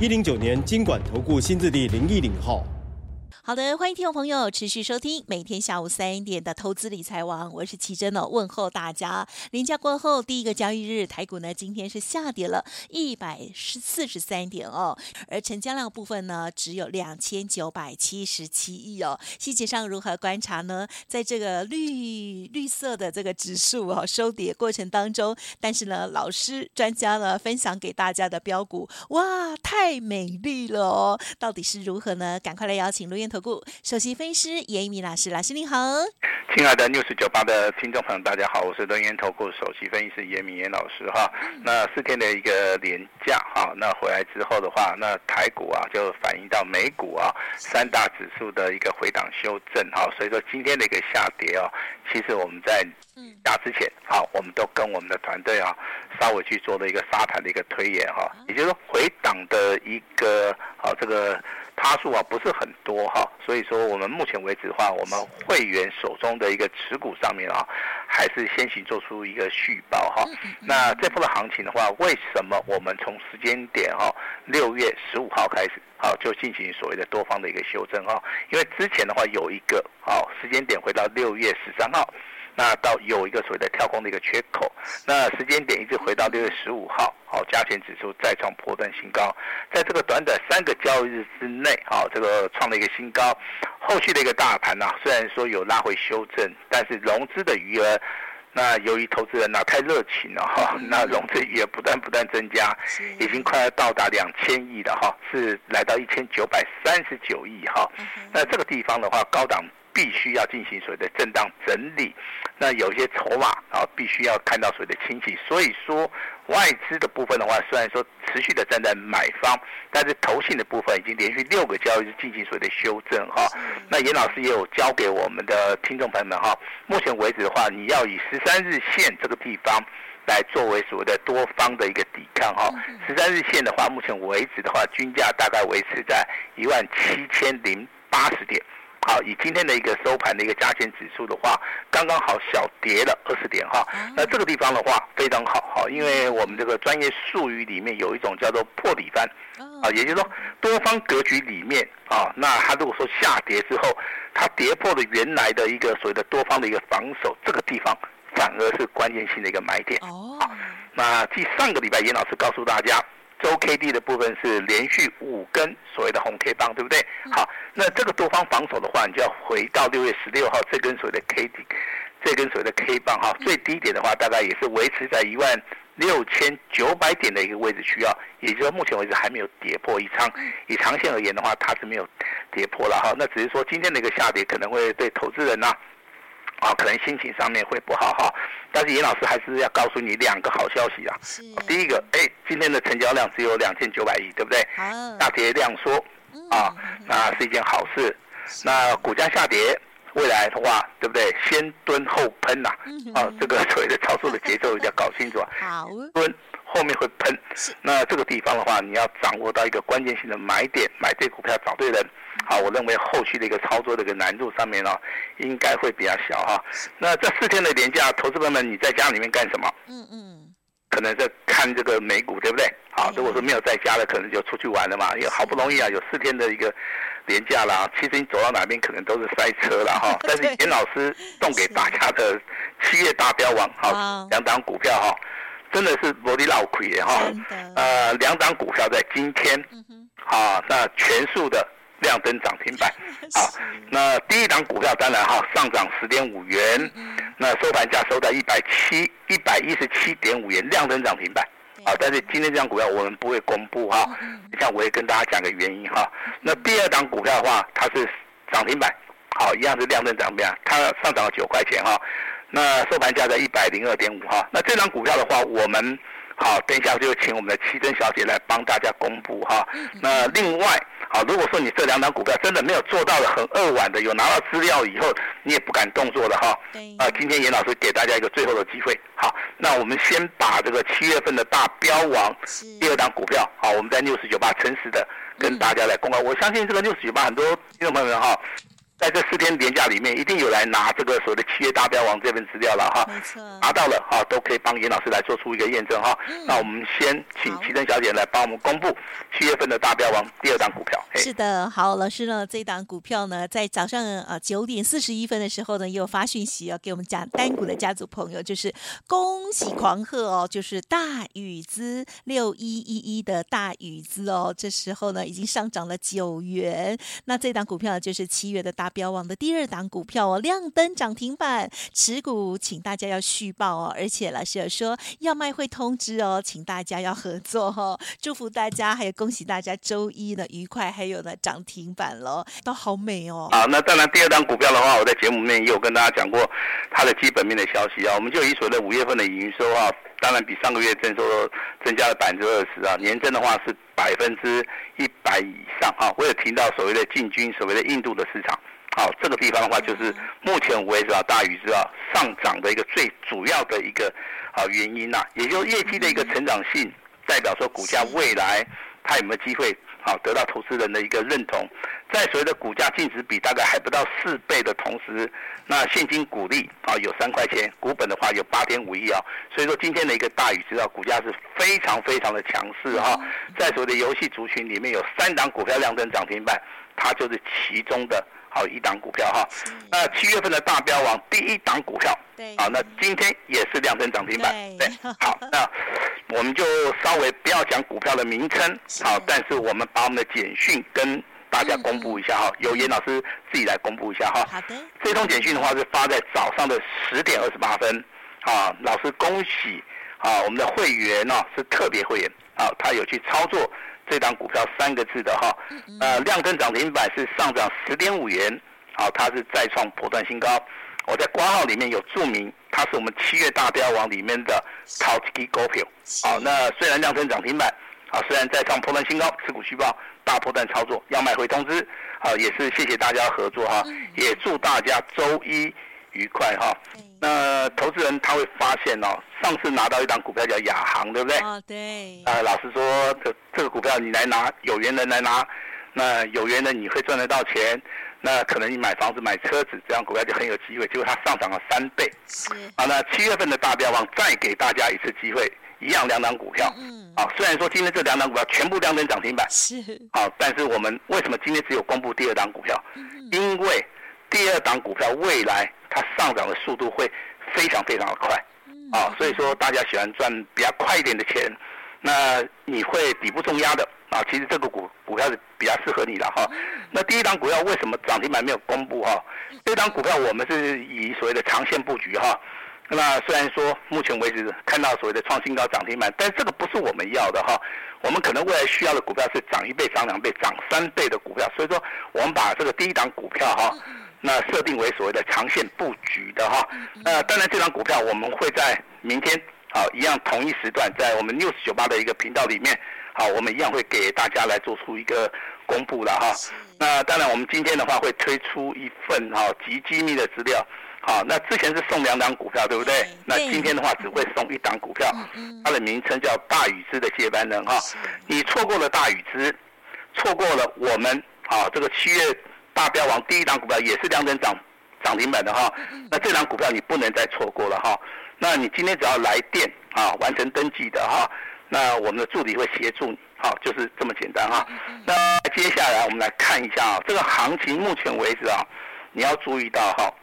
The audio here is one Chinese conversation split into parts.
一零九年金管投顾新字第零一零号。好的，欢迎听众朋友持续收听每天下午三点的投资理财王，我是奇珍哦，问候大家。年假过后第一个交易日，台股呢今天是下跌了一百四十三点哦，而成交量部分呢只有两千九百七十七亿哦。细节上如何观察呢？在这个绿绿色的这个指数哦收跌过程当中，但是呢老师专家呢分享给大家的标股，哇，太美丽了哦！到底是如何呢？赶快来邀请录音头。首席分析师严一民老师，老师您好。亲爱的 News 九八的听众朋友，大家好，我是轮源投顾首席分析师严敏严老师哈。那四天的一个连假哈，那回来之后的话，那台股啊就反映到美股啊三大指数的一个回档修正哈，所以说今天的一个下跌哦，其实我们在打之前好，我们都跟我们的团队啊稍微去做了一个沙盘的一个推演哈，也就是说回档的一个啊这个。趴数啊不是很多哈，所以说我们目前为止的话，我们会员手中的一个持股上面啊，还是先行做出一个续报哈。那这波的行情的话，为什么我们从时间点哈六月十五号开始好就进行所谓的多方的一个修正哈？因为之前的话有一个好时间点回到六月十三号。那到有一个所谓的跳空的一个缺口，那时间点一直回到六月十五号，好，加权指数再创波段新高，在这个短短三个交易日之内，好，这个创了一个新高。后续的一个大盘呢、啊，虽然说有拉回修正，但是融资的余额，那由于投资人呢、啊、太热情了哈，那融资余额不断不断增加，已经快要到达两千亿了哈，是来到一千九百三十九亿哈。那这个地方的话，高档。必须要进行所谓的震荡整理，那有些筹码啊，必须要看到所谓的清洗。所以说，外资的部分的话，虽然说持续的站在买方，但是投信的部分已经连续六个交易日进行所谓的修正哈。那严老师也有教给我们的听众朋友们哈，目前为止的话，你要以十三日线这个地方来作为所谓的多方的一个抵抗哈。十三日线的话，目前为止的话，均价大概维持在一万七千零八十点。好，以今天的一个收盘的一个加权指数的话，刚刚好小跌了二十点哈。那这个地方的话非常好哈，因为我们这个专业术语里面有一种叫做破底翻啊，也就是说多方格局里面啊，那它如果说下跌之后，它跌破了原来的一个所谓的多方的一个防守，这个地方反而是关键性的一个买点。哦，那继上个礼拜严老师告诉大家。周 K D 的部分是连续五根所谓的红 K 棒，对不对？好，那这个多方防守的话，你就要回到六月十六号这根所谓的 K D，这根所谓的 K 棒哈，最低点的话大概也是维持在一万六千九百点的一个位置需要，也就是说目前为止还没有跌破一仓，以长线而言的话，它是没有跌破了哈。那只是说今天的一个下跌可能会对投资人呐。啊，可能心情上面会不好哈，但是严老师还是要告诉你两个好消息啊。是。第一个，哎，今天的成交量只有两千九百亿，对不对？好。大跌量缩，啊，那是一件好事。那股价下跌，未来的话，对不对？先蹲后喷呐，啊，这个所谓的操作的节奏一定要搞清楚啊。好。蹲后面会喷，那这个地方的话，你要掌握到一个关键性的买点，买对股票，找对人。好，我认为后续的一个操作的一个难度上面呢，应该会比较小哈。那这四天的连假，投资朋友们，你在家里面干什么？嗯嗯，可能在看这个美股，对不对？好，如果说没有在家的，可能就出去玩了嘛。因为好不容易啊，有四天的一个连假啦，其实你走到哪边可能都是塞车了哈。但是严老师送给大家的七月大标王，哈，两档股票哈，真的是罗里老亏的哈。呃，两档股票在今天，啊，那全数的。亮灯涨停板，好，那第一档股票当然哈上涨十点五元，那收盘价收在一百七一百一十七点五元，亮灯涨停板，好，但是今天这张股票我们不会公布哈，像我也跟大家讲个原因哈，那第二档股票的话它是涨停板，好，一样是量增涨停板，它上涨了九块钱哈，那收盘价在一百零二点五哈，那这张股票的话我们好，等一下就请我们的七珍小姐来帮大家公布哈。那另外，好，如果说你这两档股票真的没有做到的很扼腕的，有拿到资料以后你也不敢动作的哈。啊，今天严老师给大家一个最后的机会。好，那我们先把这个七月份的大标王第二档股票，好，我们在六十九八诚实的跟大家来公告。我相信这个六十九八很多听众朋友们哈。在这四天连假里面，一定有来拿这个所谓的七月大标王这份资料了哈，没错，拿到了哈，都可以帮严老师来做出一个验证哈。嗯、那我们先请齐珍小姐来帮我们公布七月份的大标王第二档股票。是的，好，老师呢，这档股票呢，在早上啊九点四十一分的时候呢，又发讯息啊给我们家单股的家族朋友，就是恭喜狂贺哦，就是大宇资六一一一的大宇资哦，这时候呢已经上涨了九元。那这档股票就是七月的大。标王的第二档股票哦，亮灯涨停板，持股请大家要续报哦，而且老师有说要卖会通知哦，请大家要合作哦，祝福大家，还有恭喜大家周一的愉快，还有呢涨停板喽，都好美哦。好，那当然第二档股票的话，我在节目面也有跟大家讲过它的基本面的消息啊，我们就以所谓的五月份的营收啊，当然比上个月增收增加了百分之二十啊，年增的话是百分之一百以上啊。我也提到所谓的进军所谓的印度的市场。好，这个地方的话，就是目前为止啊，大宇知道上涨的一个最主要的一个啊原因呐、啊，也就是业绩的一个成长性，代表说股价未来它有没有机会好得到投资人的一个认同，在所谓的股价净值比大概还不到四倍的同时，那现金股利啊有三块钱，股本的话有八点五亿啊，所以说今天的一个大宇知道股价是非常非常的强势哈，在所谓的游戏族群里面有三档股票亮灯涨停板，它就是其中的。好一档股票哈，那七月份的大标王第一档股票，对，好，那今天也是亮灯涨停板，对，好，那我们就稍微不要讲股票的名称，好，但是我们把我们的简讯跟大家公布一下哈，由严老师自己来公布一下哈。好的，这通简讯的话是发在早上的十点二十八分，啊，老师恭喜啊，我们的会员呢是特别会员，啊，他有去操作。这档股票三个字的哈，呃，量增涨停板是上涨十点五元，好，它是再创波段新高。我在挂号里面有注明，它是我们七月大标王里面的超级股票。好，那虽然量增涨停板，啊，虽然再创波段新高，持股续报，大波段操作，要卖回通知，好，也是谢谢大家合作哈，也祝大家周一愉快哈。那投资人他会发现哦，上次拿到一档股票叫亚航，对不对？哦，对。啊，老实说，这这个股票你来拿，有缘人来拿，那有缘人你会赚得到钱。那可能你买房子、买车子，这样股票就很有机会。结果它上涨了三倍。是。好，那七月份的大标王再给大家一次机会，一样两档股票。嗯。啊，虽然说今天这两档股票全部亮灯涨停板。是。好，但是我们为什么今天只有公布第二档股票？嗯。因为第二档股票未来。它上涨的速度会非常非常的快，啊，所以说大家喜欢赚比较快一点的钱，那你会底部重压的啊，其实这个股股票是比较适合你的哈。那第一档股票为什么涨停板没有公布哈？这档股票我们是以所谓的长线布局哈。那虽然说目前为止看到所谓的创新高涨停板，但这个不是我们要的哈。我们可能未来需要的股票是涨一倍、涨两倍、涨三倍的股票，所以说我们把这个第一档股票哈。那设定为所谓的长线布局的哈，那当然这张股票我们会在明天啊一样同一时段在我们六十九八的一个频道里面，好，我们一样会给大家来做出一个公布的哈。那当然我们今天的话会推出一份哈极机密的资料，好，那之前是送两档股票对不对？那今天的话只会送一档股票，它的名称叫大禹之的接班人哈。你错过了大禹之，错过了我们啊这个七月。大标王第一档股票也是两根涨涨停板的哈，那这档股票你不能再错过了哈。那你今天只要来电啊，完成登记的哈，那我们的助理会协助你，好，就是这么简单哈。那接下来我们来看一下啊，这个行情目前为止啊，你要注意到哈，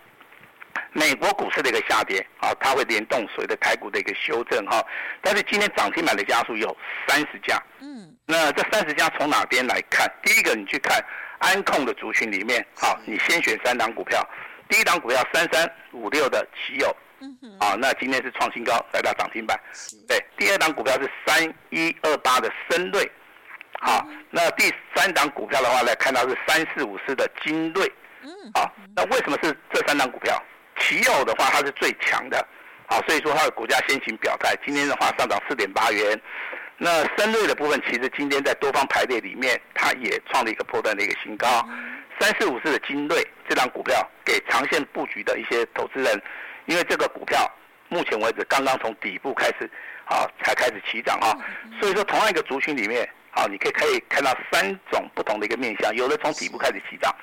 美国股市的一个下跌啊，它会联动所谓的台股的一个修正哈。但是今天涨停板的家数有三十家，嗯，那这三十家从哪边来看？第一个你去看。安控的族群里面，好，你先选三档股票，第一档股票三三五六的奇友，啊，那今天是创新高，来到涨停板，对，第二档股票是三一二八的深瑞，好，那第三档股票的话，呢看到是三四五四的精锐，啊，那为什么是这三档股票？奇友的话，它是最强的，好，所以说它的股价先行表态，今天的话上涨四点八元。那深瑞的部分，其实今天在多方排列里面，它也创了一个破断的一个新高。三四五四的精锐这张股票，给长线布局的一些投资人，因为这个股票目前为止刚刚从底部开始，啊，才开始起涨啊。所以说，同样一个族群里面，啊，你可以可以看到三种不同的一个面向，有的从底部开始起涨。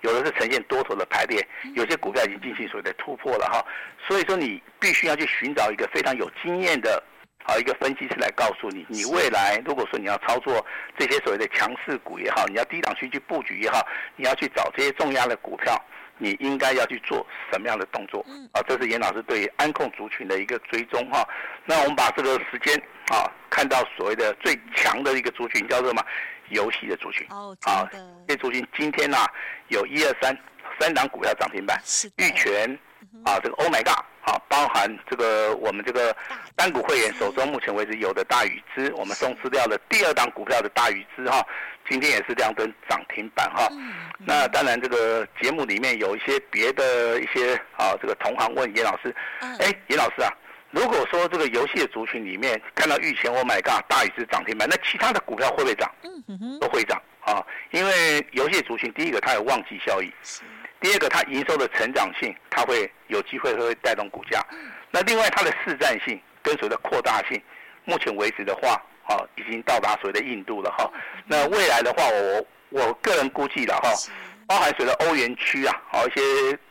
有的是呈现多头的排列，有些股票已经进行所谓的突破了哈，所以说你必须要去寻找一个非常有经验的啊一个分析师来告诉你，你未来如果说你要操作这些所谓的强势股也好，你要低档区去布局也好，你要去找这些重压的股票，你应该要去做什么样的动作啊？这是严老师对于安控族群的一个追踪哈。那我们把这个时间啊看到所谓的最强的一个族群叫做什么？游戏的族群，哦，好的，这族群今天呐、啊，有一二三三档股票涨停板，玉泉，啊，这个 Oh my God，啊，包含这个我们这个单股会员手中目前为止有的大禹资，我们送资料的第二档股票的大禹资哈，今天也是亮灯涨停板哈。那当然这个节目里面有一些别的一些啊，这个同行问严老师，哎，严老师啊。如果说这个游戏的族群里面看到玉泉，Oh my God，大禹资涨停板，那其他的股票会不会涨？嗯，都会涨啊，因为游戏族群第一个它有旺季效益，第二个它营收的成长性，它会有机会会带动股价。那另外它的市占性跟随的扩大性，目前为止的话，啊，已经到达所谓的印度了哈。那未来的话，我我个人估计了哈，包含随着欧元区啊，好一些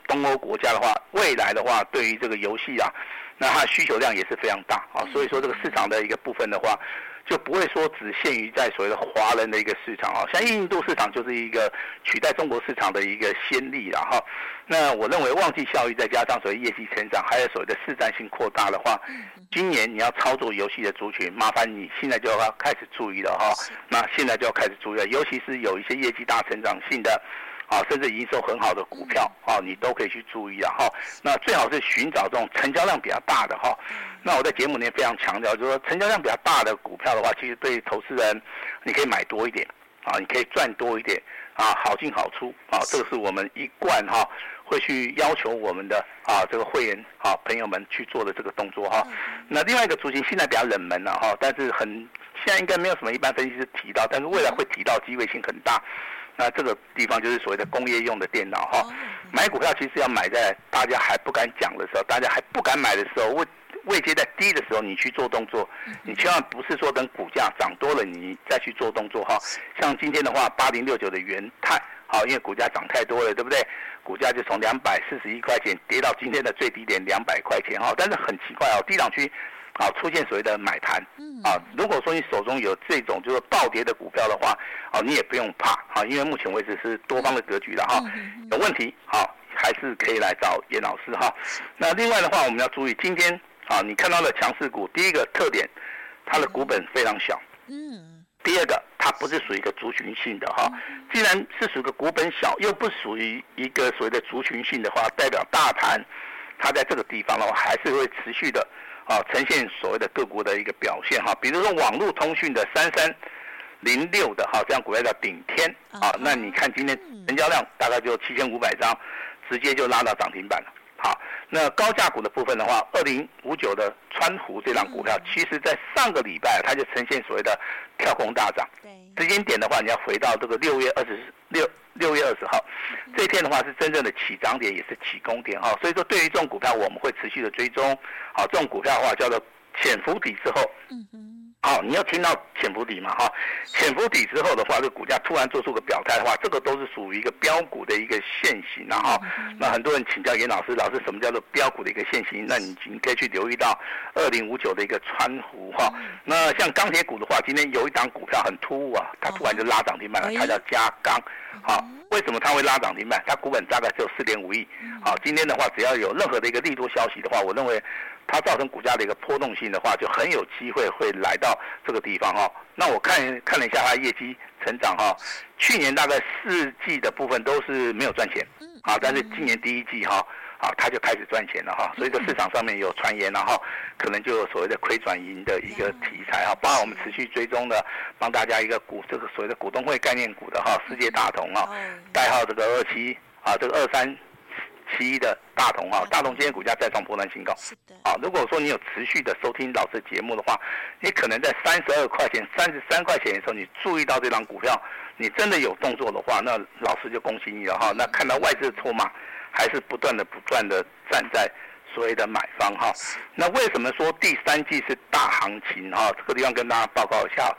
东欧国家的话，未来的话对于这个游戏啊。那它的需求量也是非常大啊，所以说这个市场的一个部分的话，就不会说只限于在所谓的华人的一个市场啊，像印度市场就是一个取代中国市场的一个先例了哈。那我认为旺季效益再加上所谓业绩成长，还有所谓的市占性扩大的话，今年你要操作游戏的族群，麻烦你现在就要开始注意了哈。那现在就要开始注意了，尤其是有一些业绩大成长性的。啊，甚至营收很好的股票啊，你都可以去注意啊哈。那最好是寻找这种成交量比较大的哈。那我在节目里面非常强调，就是说成交量比较大的股票的话，其实对投资人，你可以买多一点啊，你可以赚多一点啊，好进好出啊，这个是我们一贯哈会去要求我们的啊这个会员啊朋友们去做的这个动作哈。那另外一个族群现在比较冷门了哈，但是很现在应该没有什么一般分析师提到，但是未来会提到机会性很大。那这个地方就是所谓的工业用的电脑哈，买股票其实要买在大家还不敢讲的时候，大家还不敢买的时候，位位阶在低的时候，你去做动作，你千万不是说等股价涨多了你再去做动作哈。像今天的话，八零六九的元泰，好，因为股价涨太多了，对不对？股价就从两百四十一块钱跌到今天的最低点两百块钱哈，但是很奇怪哦，低档区。啊，出现所谓的买盘，啊，如果说你手中有这种就是暴跌的股票的话，啊，你也不用怕，啊，因为目前为止是多方的格局了哈，有问题，好，还是可以来找严老师哈。那另外的话，我们要注意，今天啊，你看到的强势股，第一个特点，它的股本非常小，嗯，第二个，它不是属于一个族群性的哈，既然是属于个股本小，又不属于一个所谓的族群性的话，代表大盘，它在这个地方的话，还是会持续的。啊，呈现所谓的各国的一个表现哈，比如说网络通讯的三三零六的哈，这样股票叫顶天啊，那你看今天成交量大概就七千五百张，直接就拉到涨停板了。好，那高价股的部分的话，二零五九的川湖这档股票，其实在上个礼拜它就呈现所谓的跳空大涨。对，时间点的话，你要回到这个六月二十六。六月二十号，这一天的话是真正的起涨点，也是起攻点哈。所以说，对于这种股票，我们会持续的追踪。好，这种股票的话叫做潜伏底之后。嗯嗯。好，你要听到潜伏底嘛哈？潜伏底之后的话，这个股价突然做出个表态的话，这个都是属于一个标股的一个现形，然后那很多人请教严老师，老师什么叫做标股的一个现形？那你你可以去留意到二零五九的一个川湖哈。那像钢铁股的话，今天有一档股票很突兀啊，它突然就拉涨停板了，它叫加钢。好，为什么它会拉涨停板？它股本大概只有四点五亿。好，今天的话，只要有任何的一个利多消息的话，我认为。它造成股价的一个波动性的话，就很有机会会来到这个地方哈。那我看看了一下它业绩成长哈，去年大概四季的部分都是没有赚钱，啊，但是今年第一季哈，啊，它就开始赚钱了哈。所以说市场上面有传言，然后可能就有所谓的亏转盈的一个题材哈。包括我们持续追踪的，帮大家一个股这个所谓的股东会概念股的哈，世界大同啊，代号这个二七啊，这个二三。七一的大同哈，大同今天股价再创波段新高。是的。啊，如果说你有持续的收听老师节目的话，你可能在三十二块钱、三十三块钱的时候，你注意到这张股票，你真的有动作的话，那老师就恭喜你了哈。那看到外资的筹码还是不断的、不断的站在所谓的买方哈。那为什么说第三季是大行情哈？这个地方跟大家报告一下。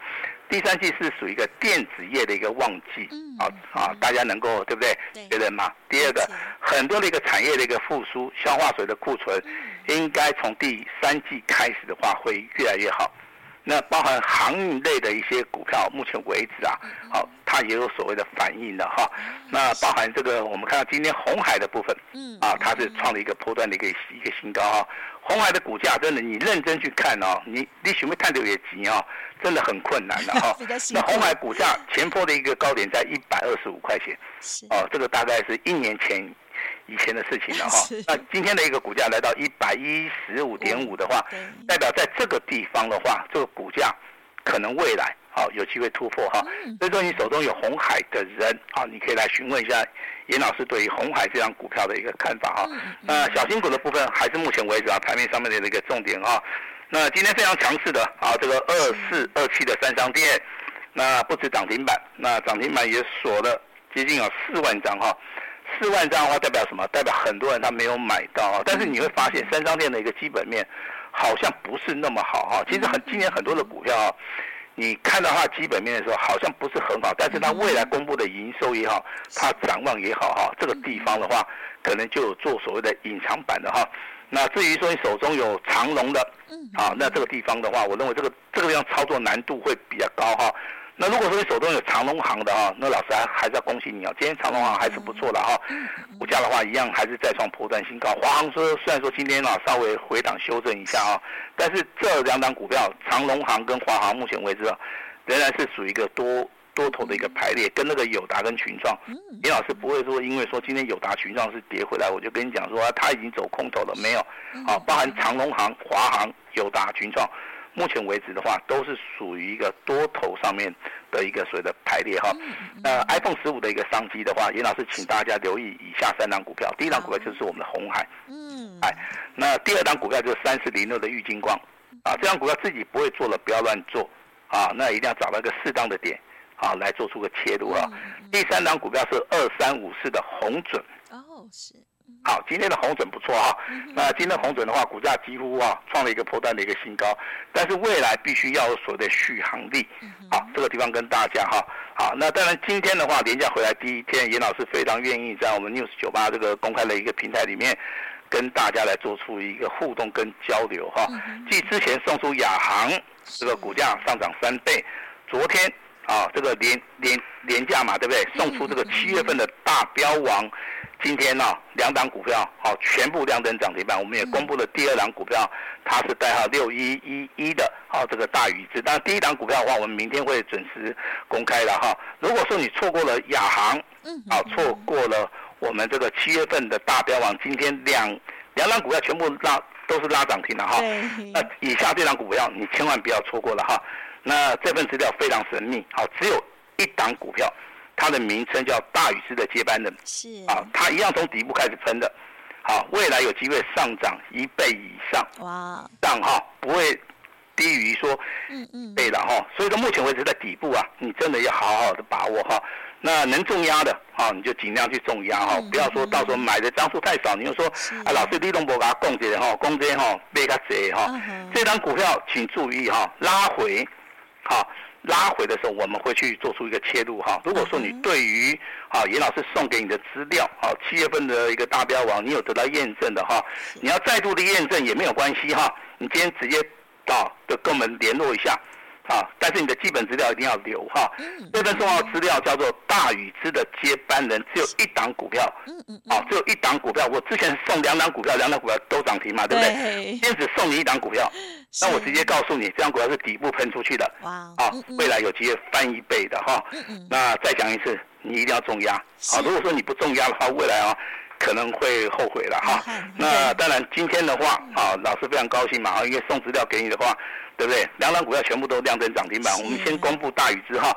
第三季是属于一个电子业的一个旺季，啊啊，大家能够对不对？觉得嘛？第二个，很多的一个产业的一个复苏，消化水的库存，应该从第三季开始的话会越来越好。那包含航运类的一些股票，目前为止啊，好，它也有所谓的反应的哈。那包含这个，我们看到今天红海的部分，嗯，啊，它是创了一个波段的一个一个新高啊。红海的股价真的，你认真去看哦，你你许没看到也急哦，真的很困难的哈。那红海股价前波的一个高点在一百二十五块钱，哦，这个大概是一年前以前的事情了哈。那今天的一个股价来到一百一十五点五的话，代表在这个地方的话，这个股价可能未来好有机会突破哈。所以说你手中有红海的人啊，你可以来询问一下。严老师对于红海这张股票的一个看法哈，那小新股的部分还是目前为止啊，盘面上面的一个重点啊。那今天非常强势的啊，这个二四二七的三商店，那不止涨停板，那涨停板也锁了接近有四万张哈。四万张的话代表什么？代表很多人他没有买到，但是你会发现三商店的一个基本面好像不是那么好哈。其实很今年很多的股票。你看到它基本面的时候，好像不是很好，但是它未来公布的营收也好，它展望也好哈，这个地方的话，可能就有做所谓的隐藏版的哈。那至于说你手中有长龙的，嗯啊，那这个地方的话，我认为这个这个地方操作难度会比较高哈。那如果说你手中有长隆行的哈，那老师还还是要恭喜你啊！今天长隆行还是不错的哈，股价的话一样还是再创波段新高。华航说虽然说今天啊稍微回档修正一下啊，但是这两档股票长隆行跟华航目前为止啊，仍然是属于一个多多头的一个排列，跟那个友达跟群创，李老师不会说因为说今天友达群创是跌回来，我就跟你讲说啊，他已经走空头了没有？啊，包含长隆行、华航、友达、群创。目前为止的话，都是属于一个多头上面的一个所谓的排列哈。那 iPhone 十五的一个商机的话，严老师请大家留意以下三档股票。第一档股票就是我们的红海，嗯，哎，那第二档股票就是三四零六的玉金光，啊，这档股票自己不会做了，不要乱做，啊，那一定要找到一个适当的点，啊，来做出个切入啊。第三档股票是二三五四的红准，哦，是。好，今天的红准不错哈。那今天的鸿准的话，股价几乎啊创了一个波段的一个新高，但是未来必须要有所谓的续航力。好，这个地方跟大家哈。好，那当然今天的话，连假回来第一天，严老师非常愿意在我们 News 九八这个公开的一个平台里面，跟大家来做出一个互动跟交流哈。继之前送出亚航这个股价上涨三倍，昨天啊这个连连连假嘛，对不对？送出这个七月份的大标王。今天呢、啊，两档股票好，全部亮灯涨停板。我们也公布了第二档股票，它是代号六一一一的，好，这个大宇资。但第一档股票的话，我们明天会准时公开的哈。如果说你错过了亚航，嗯，啊，错过了我们这个七月份的大标王，今天两两档股票全部拉都是拉涨停的哈。那以下这档股票你千万不要错过了哈。那这份资料非常神秘，好，只有一档股票。它的名称叫大宇资的接班人，是啊，它一样从底部开始喷的，好，未来有机会上涨一倍以上，哇，但哈不会低于说，嗯嗯，对了哈，所以到目前为止在底部啊，你真的要好好的把握哈，那能重压的啊，你就尽量去重压哈，不要说到时候买的张数太少，你就说啊，老师李东博给他供这哈，供这哈，别个贼哈，这张股票请注意哈，拉回，好。拉回的时候，我们会去做出一个切入哈。如果说你对于啊严老师送给你的资料啊，七月份的一个大标王，你有得到验证的哈，你要再度的验证也没有关系哈。你今天直接到就跟我们联络一下。啊！但是你的基本资料一定要留哈。这份重要资料叫做大宇资的接班人，只有一档股票。啊，只有一档股票。我之前送两档股票，两档股票都涨停嘛，对不对？今天只送你一档股票。那我直接告诉你，这档股票是底部喷出去的。哇。啊，未来有机会翻一倍的哈。那再讲一次，你一定要重压。啊，如果说你不重压的话，未来啊可能会后悔了哈。那当然，今天的话啊，老师非常高兴嘛，啊，因为送资料给你的话。对不对？两档股票全部都亮灯涨停板。我们先公布大宇资哈。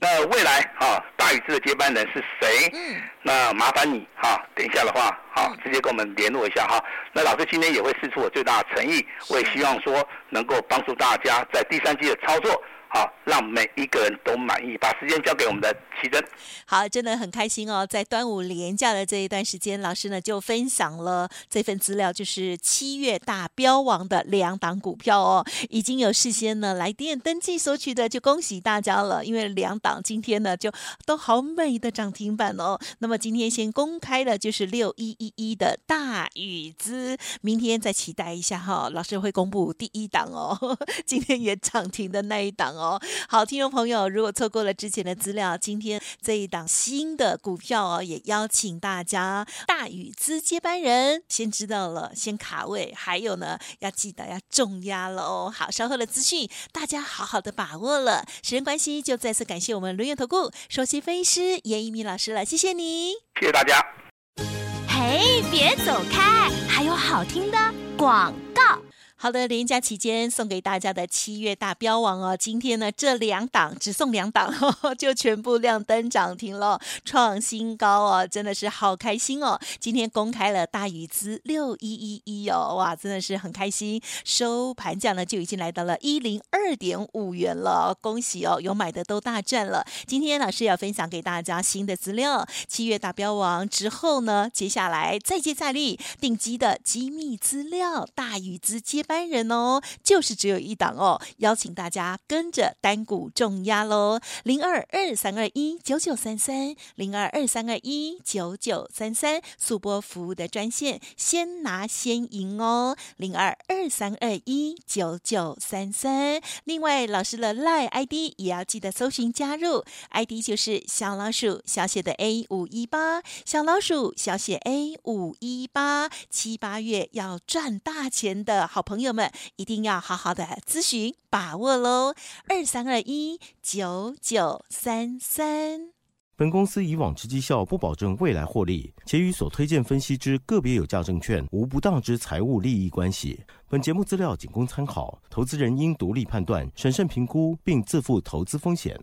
那未来啊，大大宇资的接班人是谁？嗯，那麻烦你哈，等一下的话，好，直接跟我们联络一下哈。那老师今天也会试出我最大的诚意，我也希望说能够帮助大家在第三季的操作。好，让每一个人都满意。把时间交给我们的奇珍。好，真的很开心哦。在端午连假的这一段时间，老师呢就分享了这份资料，就是七月大标王的两档股票哦，已经有事先呢来电登记索取的，就恭喜大家了。因为两档今天呢就都好美的涨停板哦。那么今天先公开的就是六一一一的大宇资，明天再期待一下哈、老师会公布第一档哦，今天也涨停的那一档。哦，好，听众朋友，如果错过了之前的资料，今天这一档新的股票哦，也邀请大家大宇资接班人先知道了，先卡位，还有呢，要记得要重压了哦。好，稍后的资讯大家好好的把握了。时间关系，就再次感谢我们轮元投顾首席分析师严一鸣老师了，谢谢你，谢谢大家。嘿，别走开，还有好听的广告。好的，连假期间送给大家的七月大标王哦，今天呢这两档只送两档呵呵，就全部亮灯涨停了，创新高哦，真的是好开心哦！今天公开了大宇资六一一一哦，哇，真的是很开心，收盘价呢就已经来到了一零二点五元了，恭喜哦，有买的都大赚了。今天老师要分享给大家新的资料，七月大标王之后呢，接下来再接再厉，定机的机密资料，大宇资接。班人哦，就是只有一档哦，邀请大家跟着单股重压喽，零二二三二一九九三三，零二二三二一九九三三，速播服务的专线，先拿先赢哦，零二二三二一九九三三。另外，老师的 LINE ID 也要记得搜寻加入，ID 就是小老鼠小写的 A 五一八，小老鼠小写 A 五一八，七八月要赚大钱的好朋友。朋友们一定要好好的咨询把握喽，二三二一九九三三。本公司以往之绩效不保证未来获利，且与所推荐分析之个别有价证券无不当之财务利益关系。本节目资料仅供参考，投资人应独立判断、审慎评估，并自负投资风险。